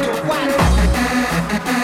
Watch me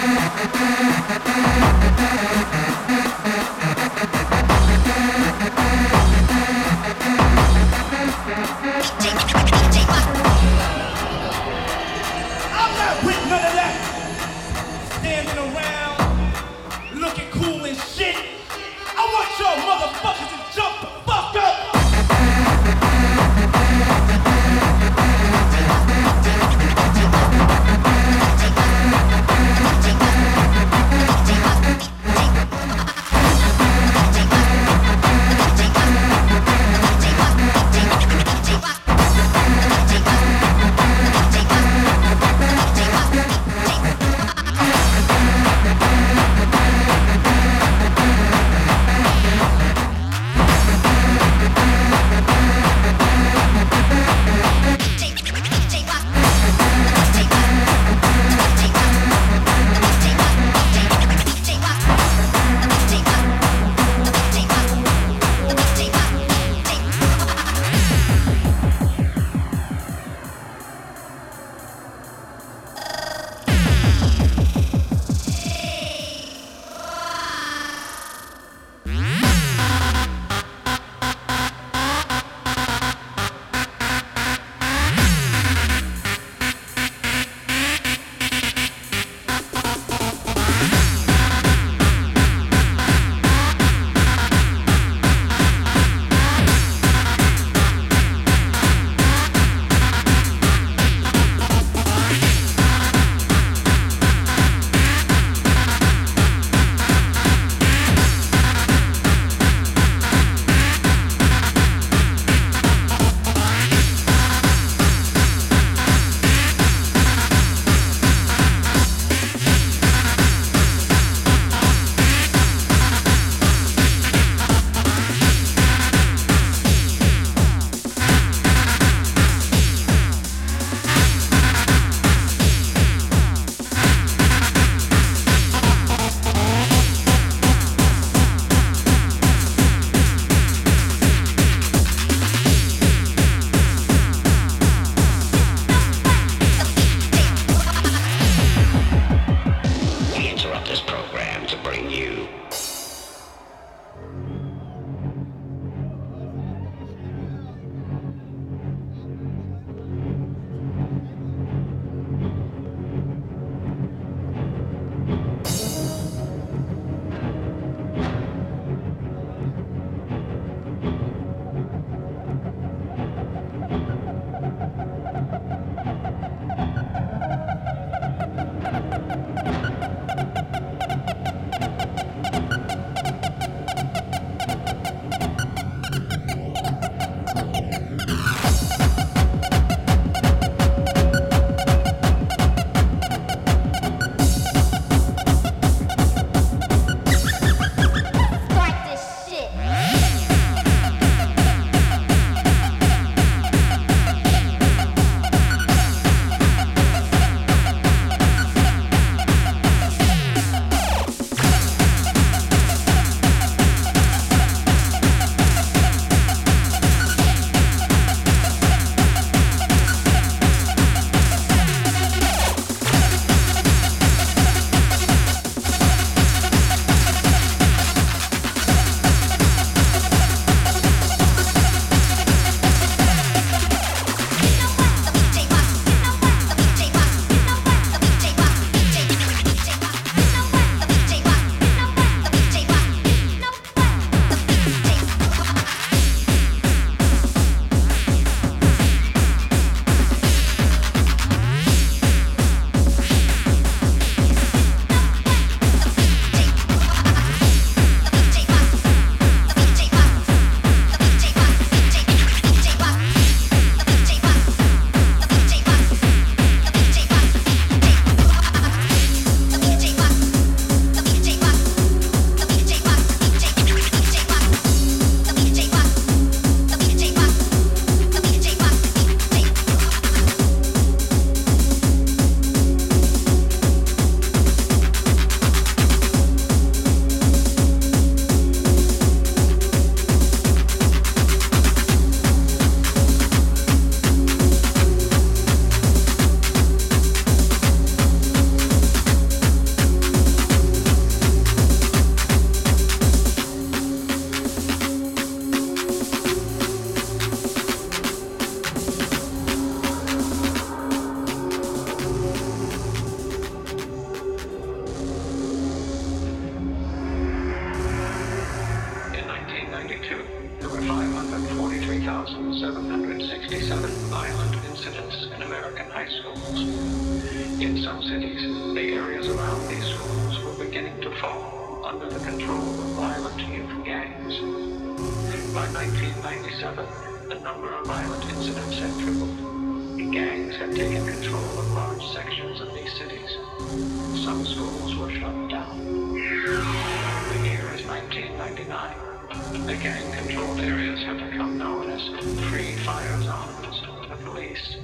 Some schools were shut down. The year is 1999. The gang-controlled areas have become known as free fire zones. The police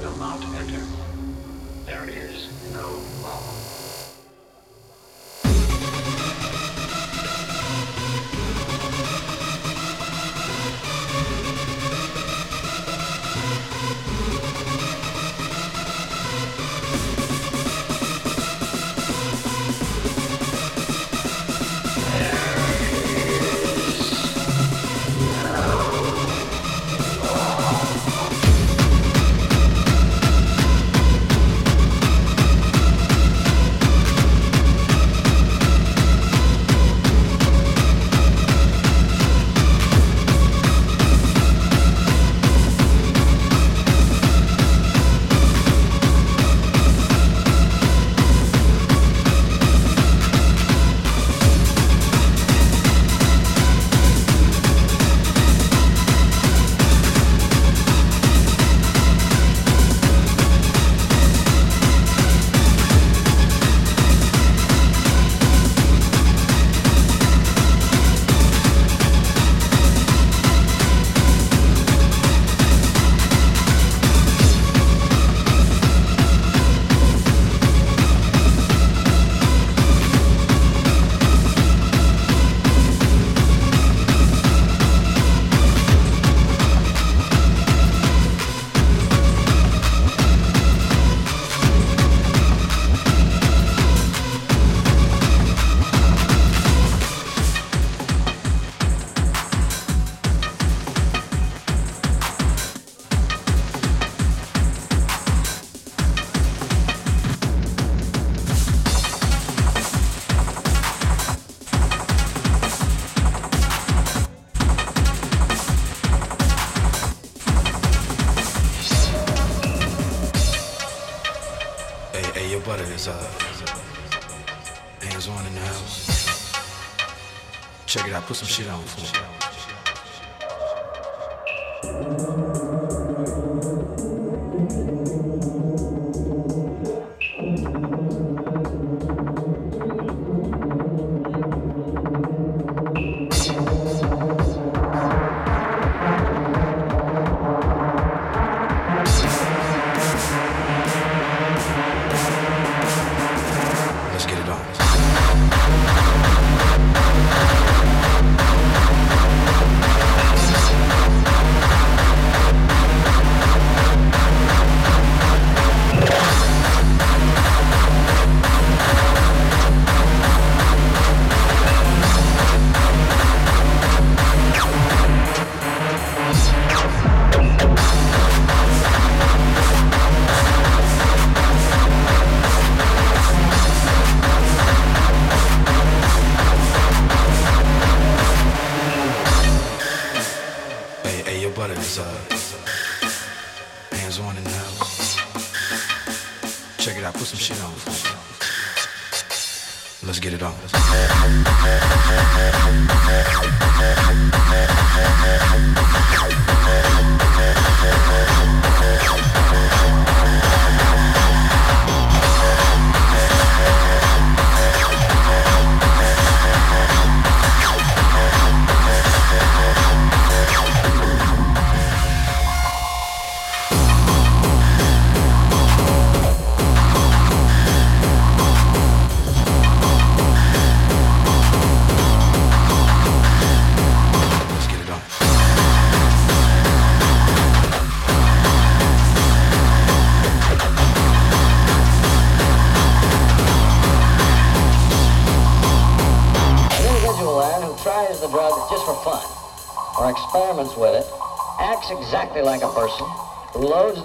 will not enter. There is no law.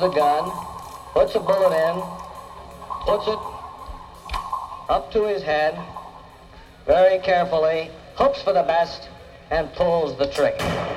The gun, puts a bullet in, puts it up to his head, very carefully, hopes for the best, and pulls the trigger.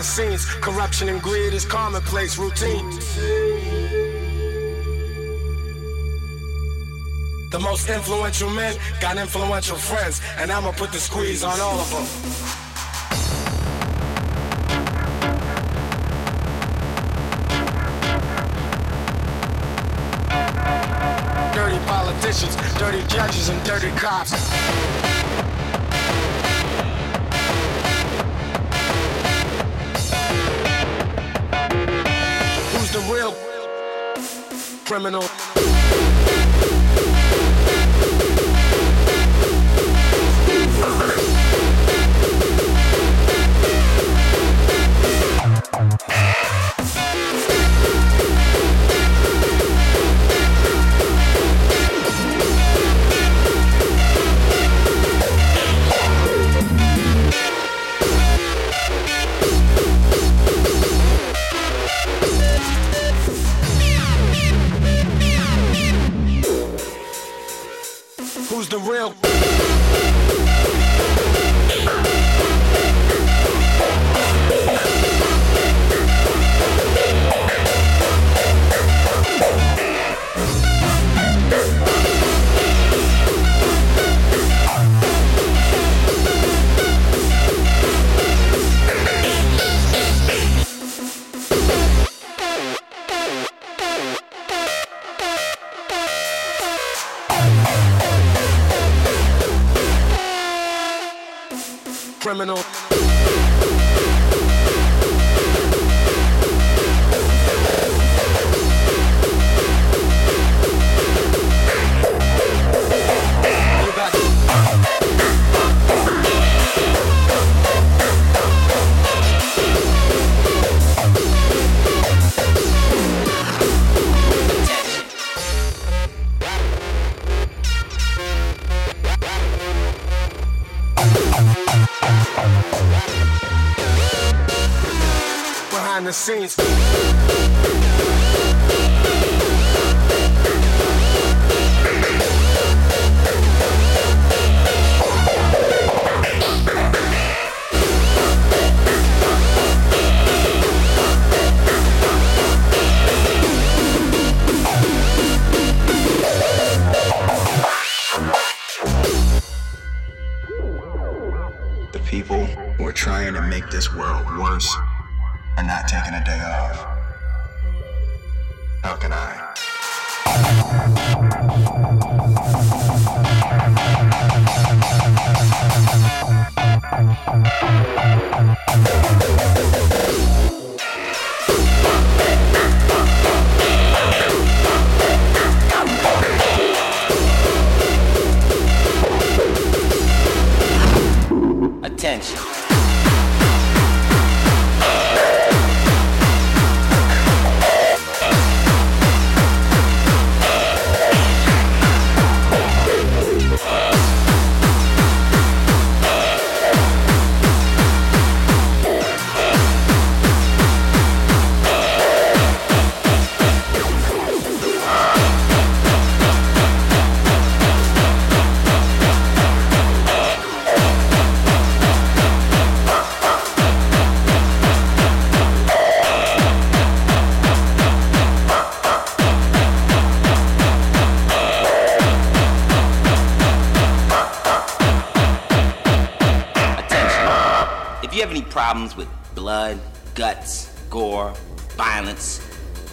the scenes. Corruption and greed is commonplace routine. The most influential men got influential friends, and I'ma put the squeeze on all of them. criminal.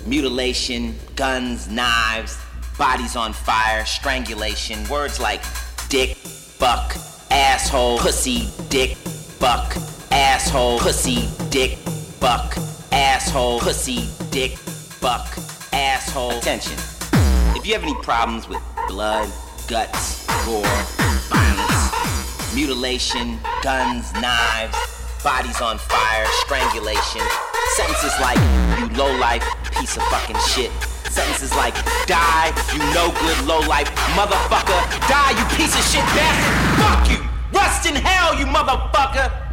Mutilation, guns, knives, bodies on fire, strangulation, words like dick, fuck, asshole, pussy, dick, fuck, asshole, pussy, dick, fuck, asshole, pussy, dick, fuck, asshole. Attention. If you have any problems with blood, guts, gore, violence, mutilation, guns, knives, bodies on fire, strangulation, sentences like, you low life piece of fucking shit. Sentences like, die, you no good low life motherfucker. Die, you piece of shit bastard. Fuck you. Rust in hell, you motherfucker.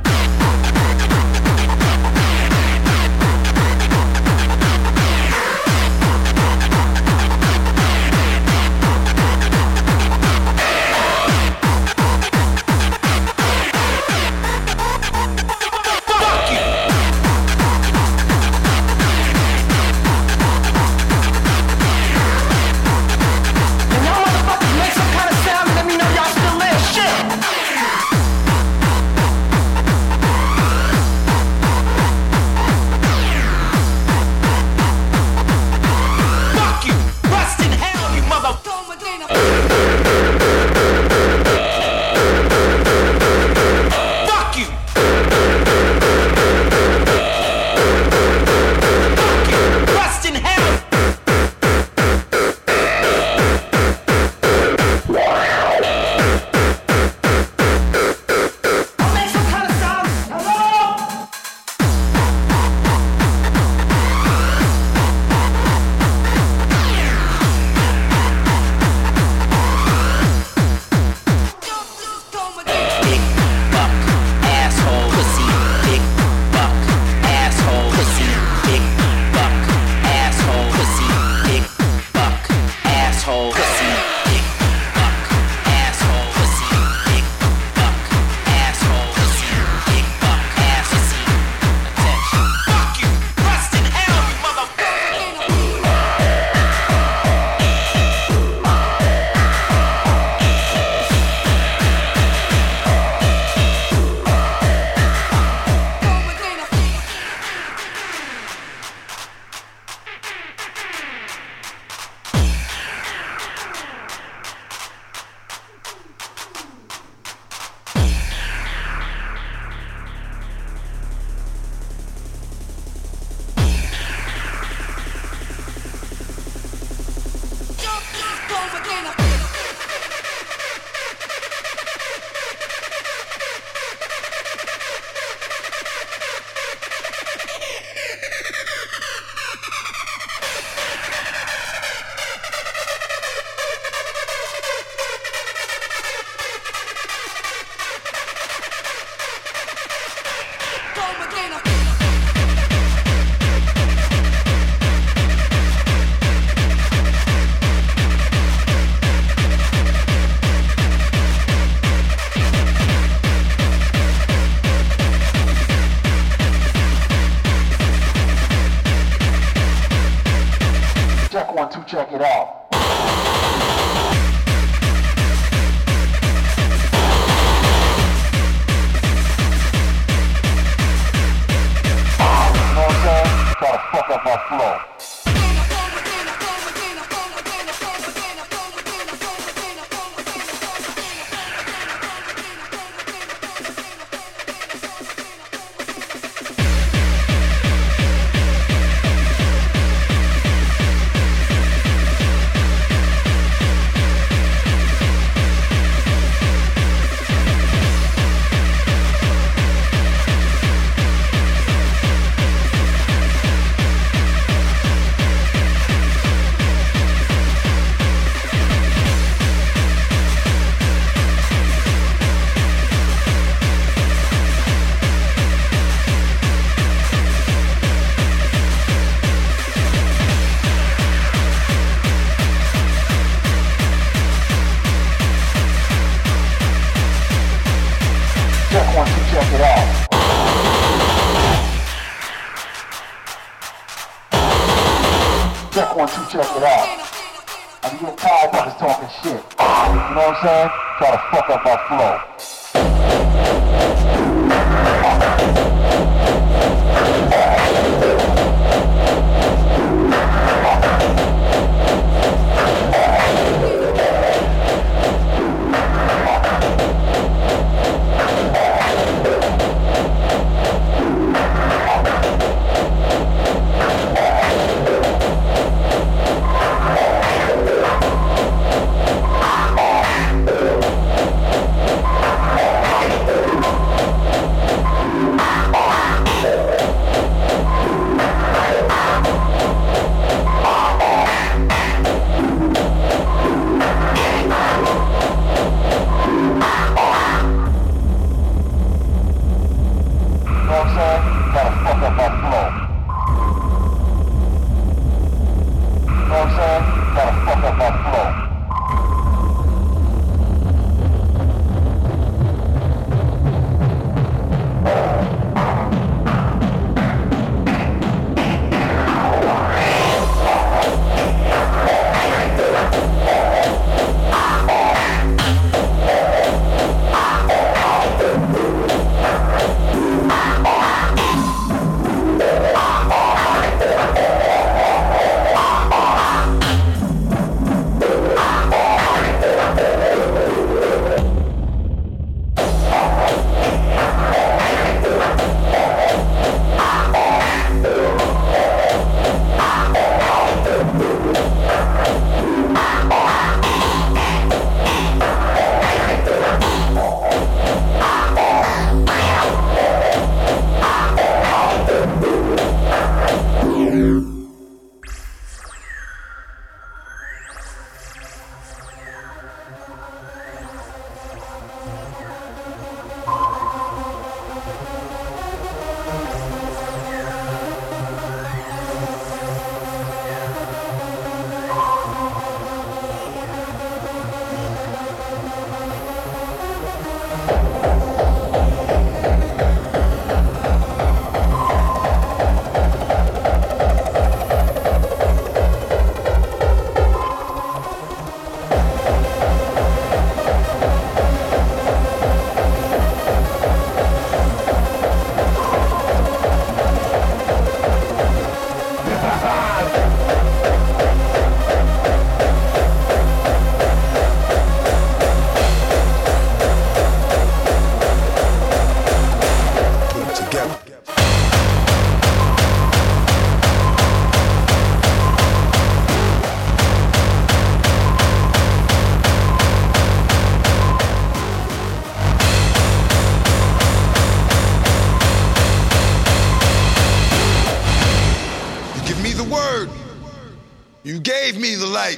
Gave me the light.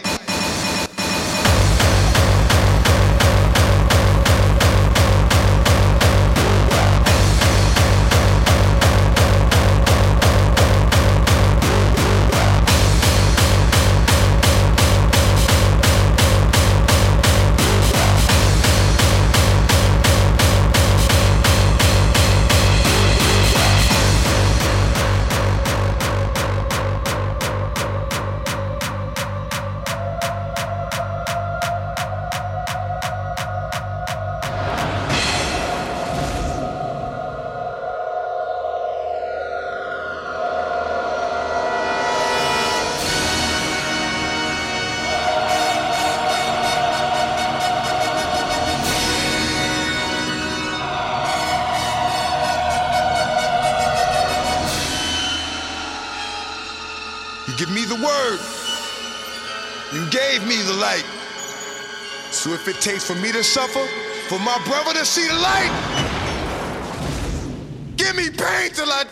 takes for me to suffer, for my brother to see the light. Give me pain till I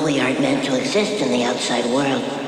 we aren't meant to exist in the outside world.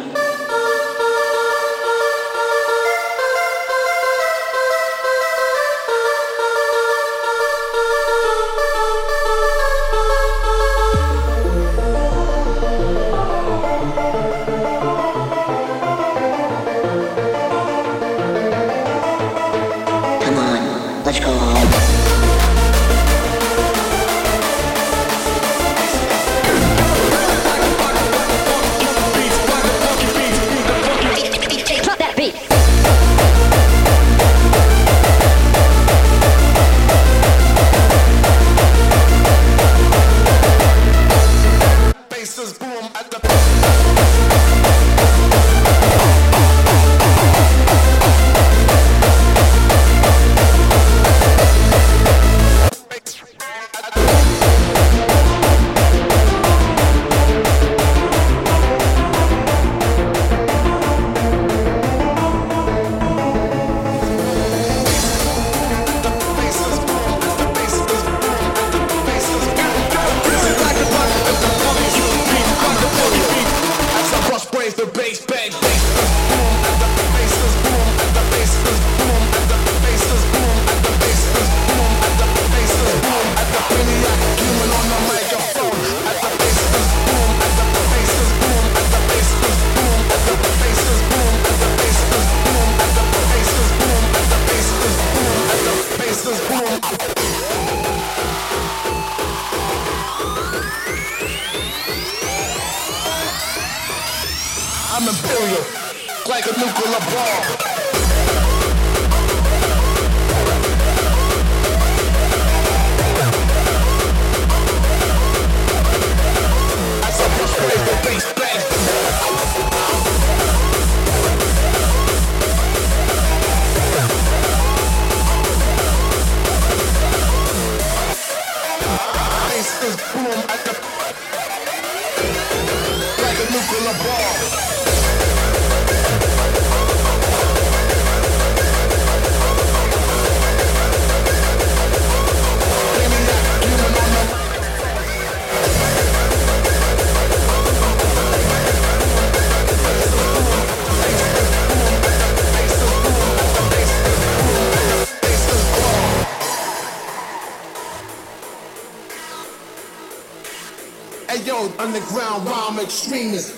I'm extremist.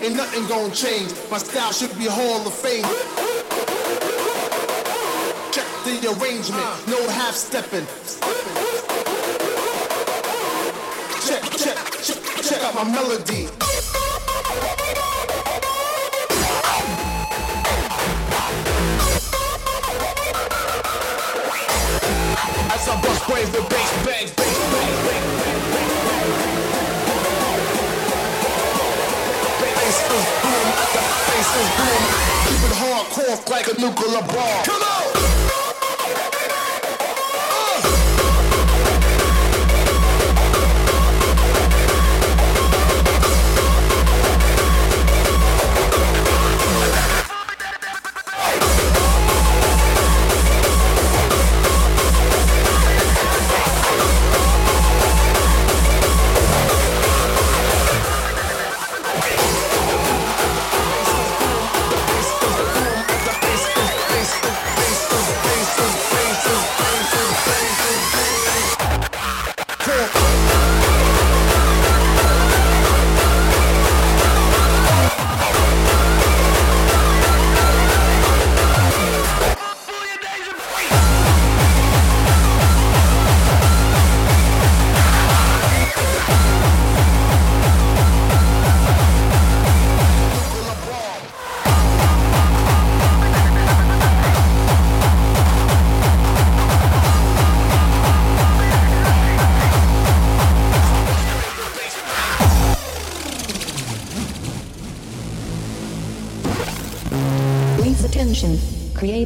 Ain't nothing gonna change. My style should be Hall of Fame. Check the arrangement, no half stepping. Check, check, check, check out my melody. As I bust brains, the bass bass bangs. Boom, the bass is boom. Keep it hardcore like a nuclear bomb. Come on!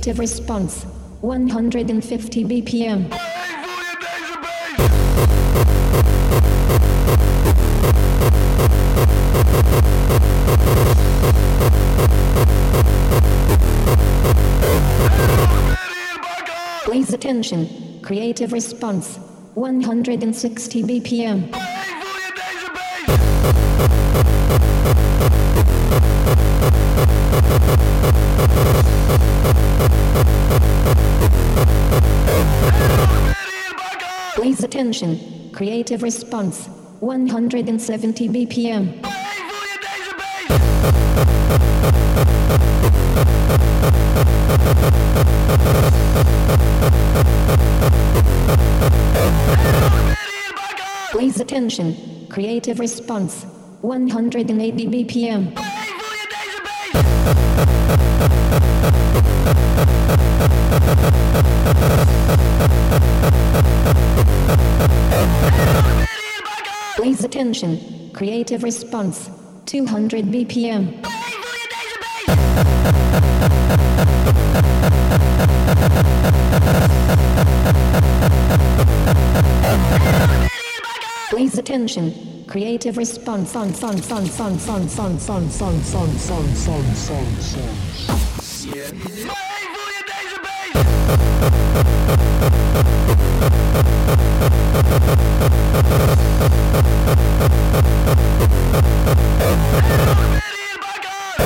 Creative response. 150 BPM. Please attention. Creative response. 160 BPM. Please attention. Creative response. 170 BPM. Please attention. Creative response. 180 BPM. Please attention. Creative response. 200 BPM. Please attention. Creative response. Son, son, son, son, son, son, son, son, son, son, son, son, son.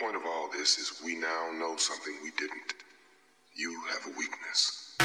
point of all this is we now know something we didn't. You have a weakness.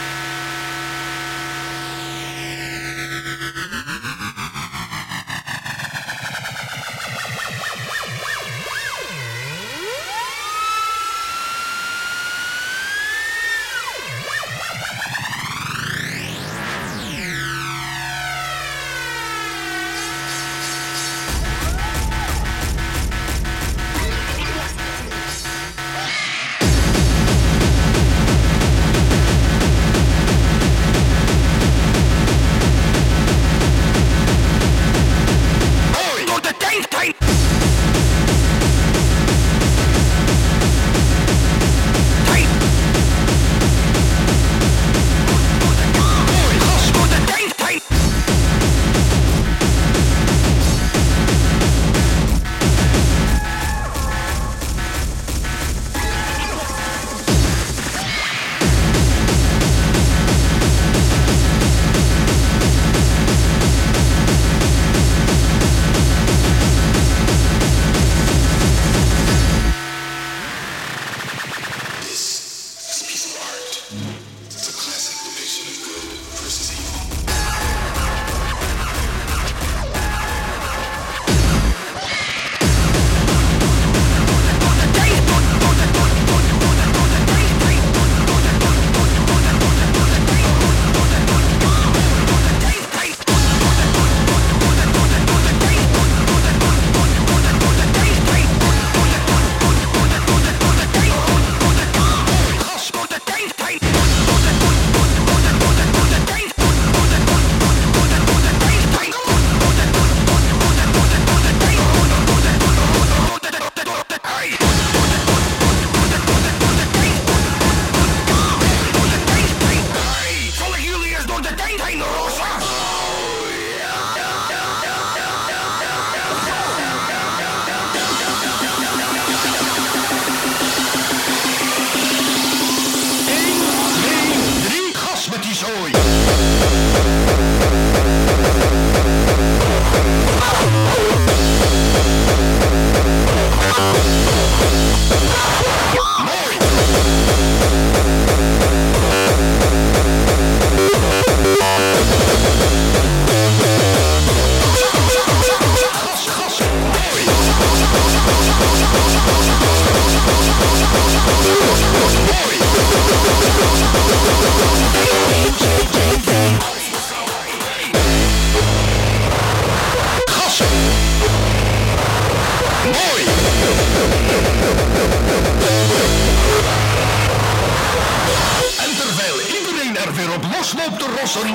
op de rossen.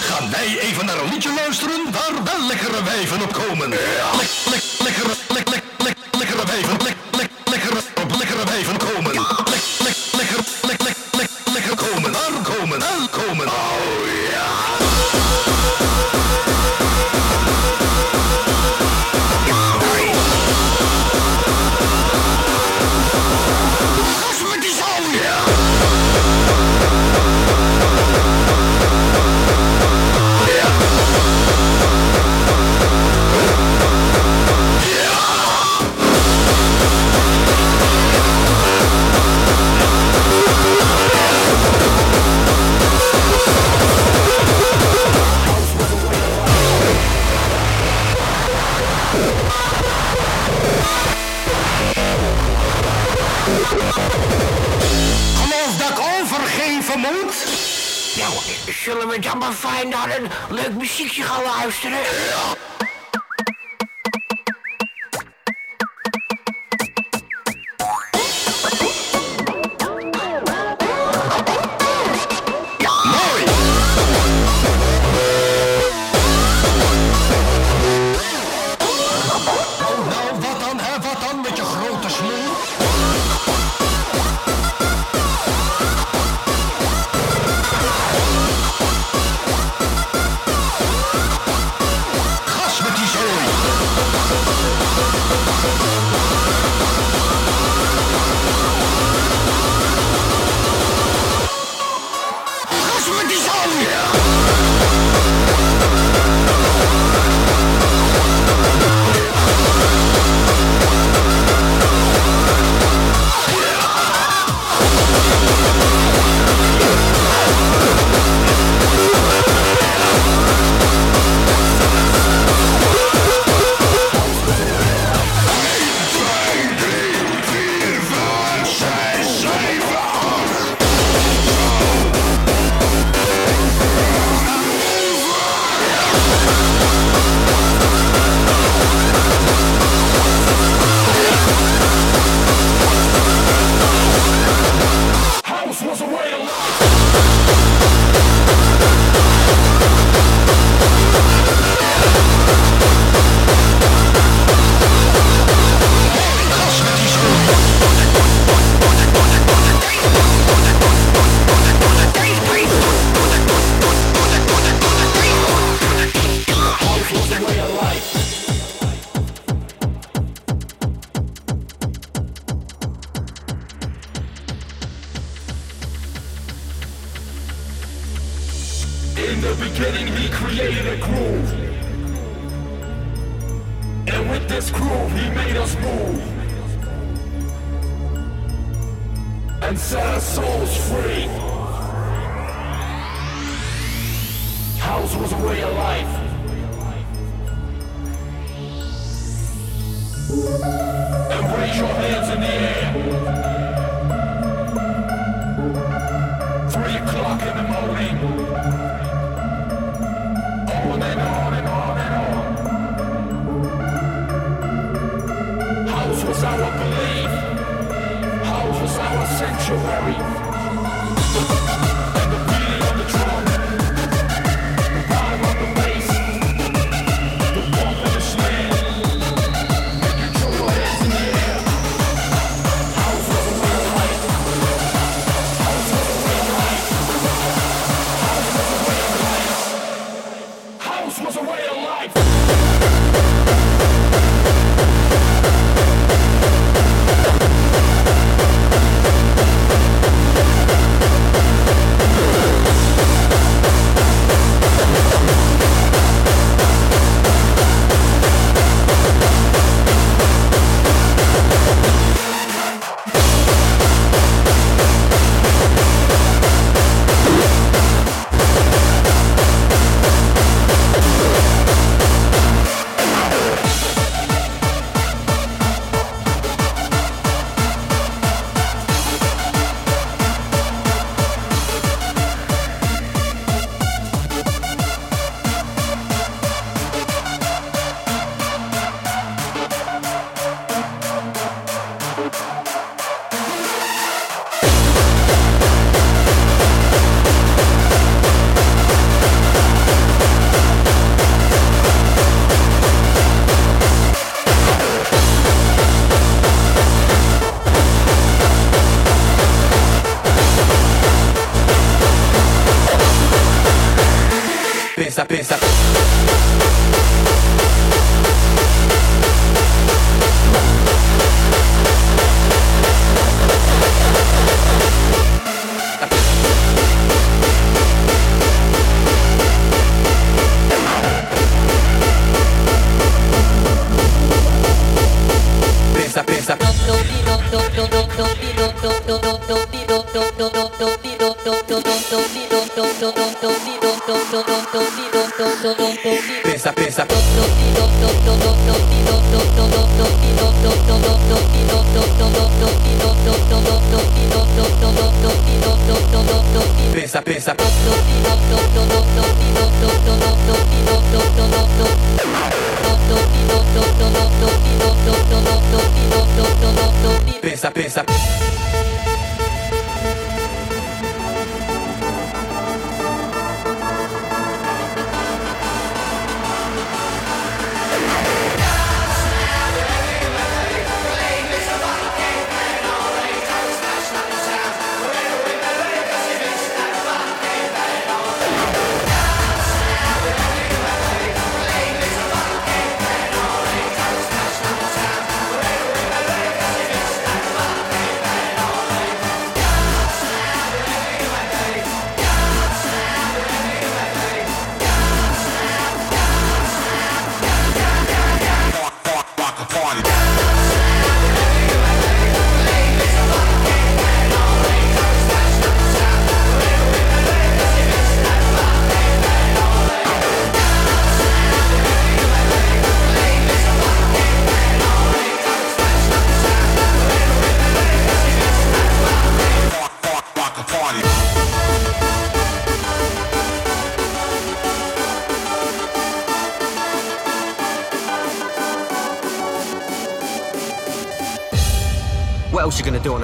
Gaan wij even naar een liedje luisteren waar wel lekkere wijven op komen.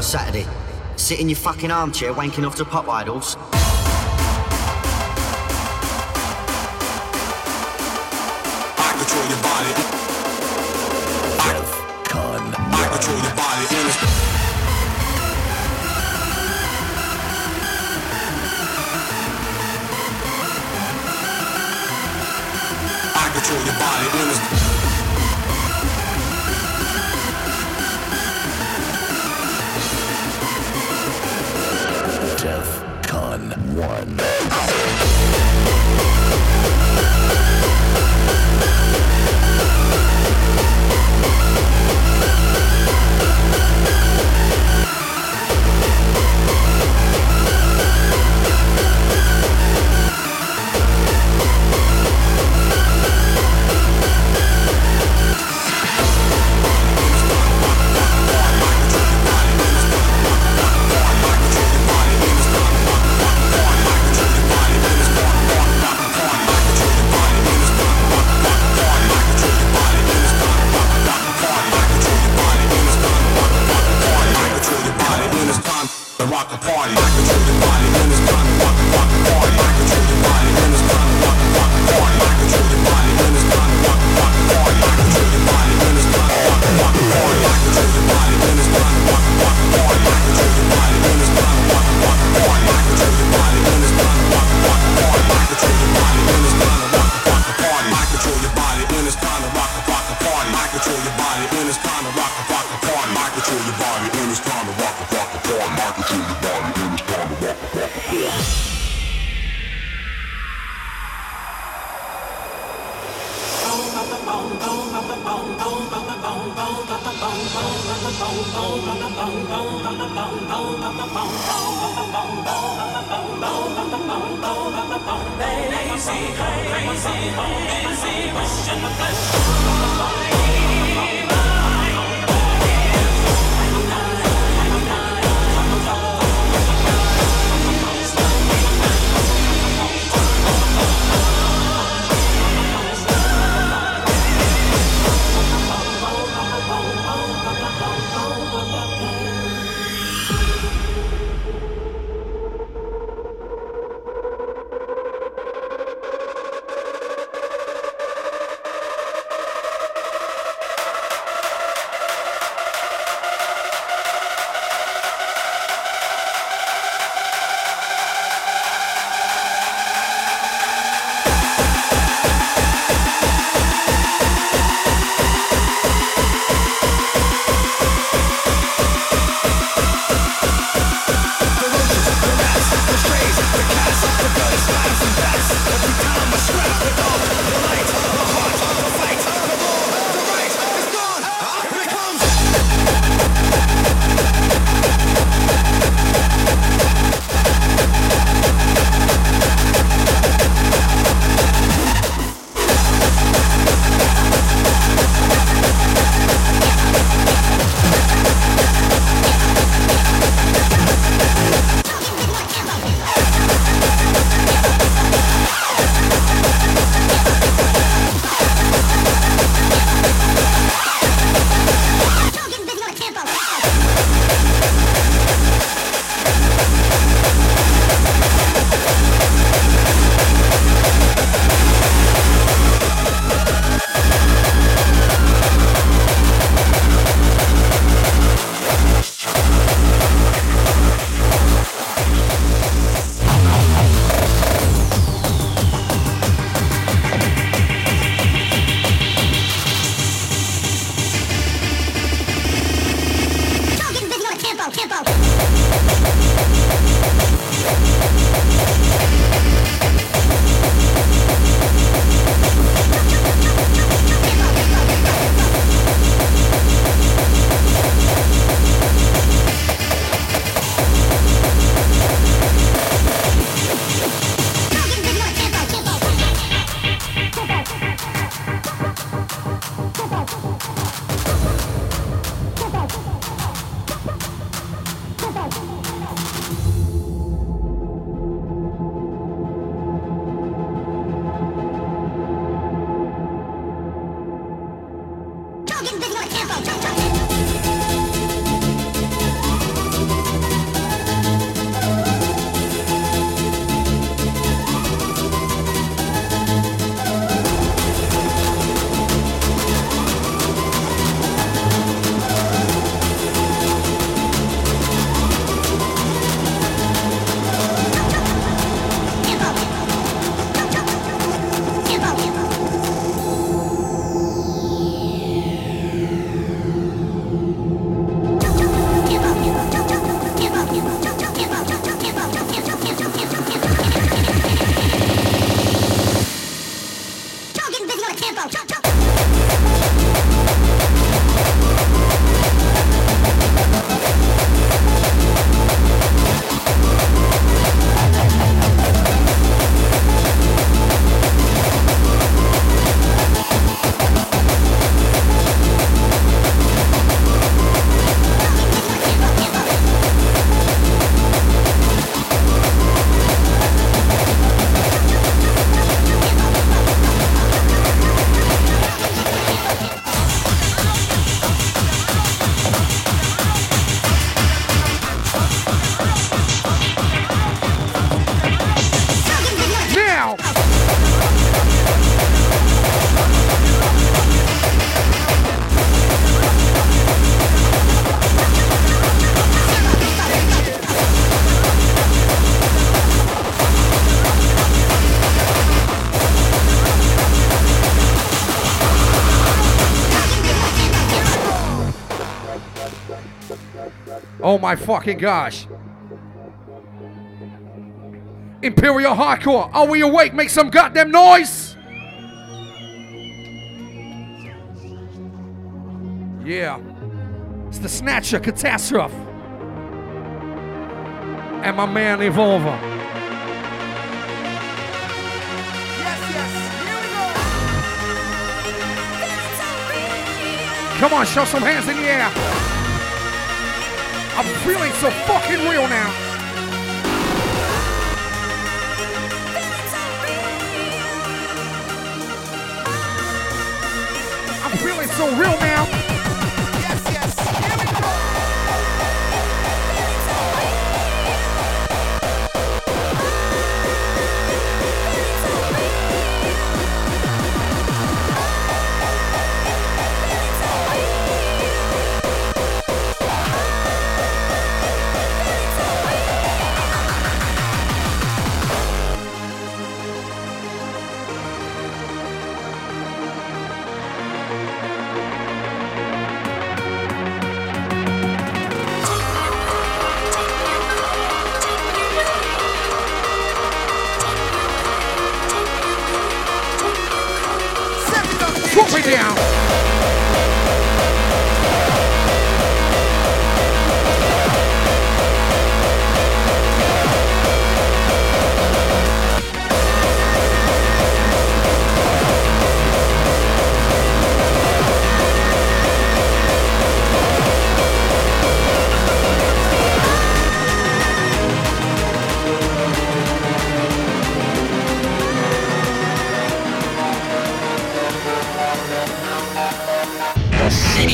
Saturday. Sit in your fucking armchair wanking off to pop idols. Oh my fucking gosh. Imperial Hardcore, are we awake? Make some goddamn noise! Yeah. It's the Snatcher Catastrophe. And my man Evolver. Come on, show some hands in the air. I'm feeling so fucking real now. I'm feeling so real now.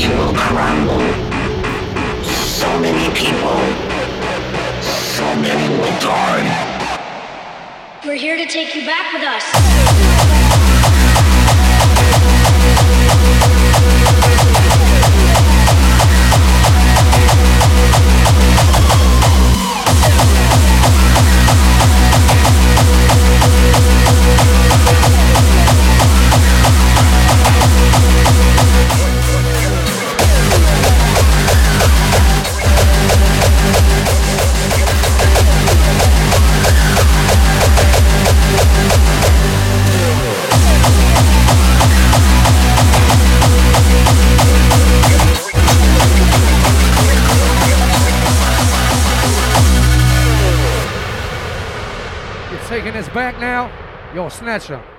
City will crumble. So many people. So many will die. We're here to take you back with us. Taking this back now? Yo, Snatcher.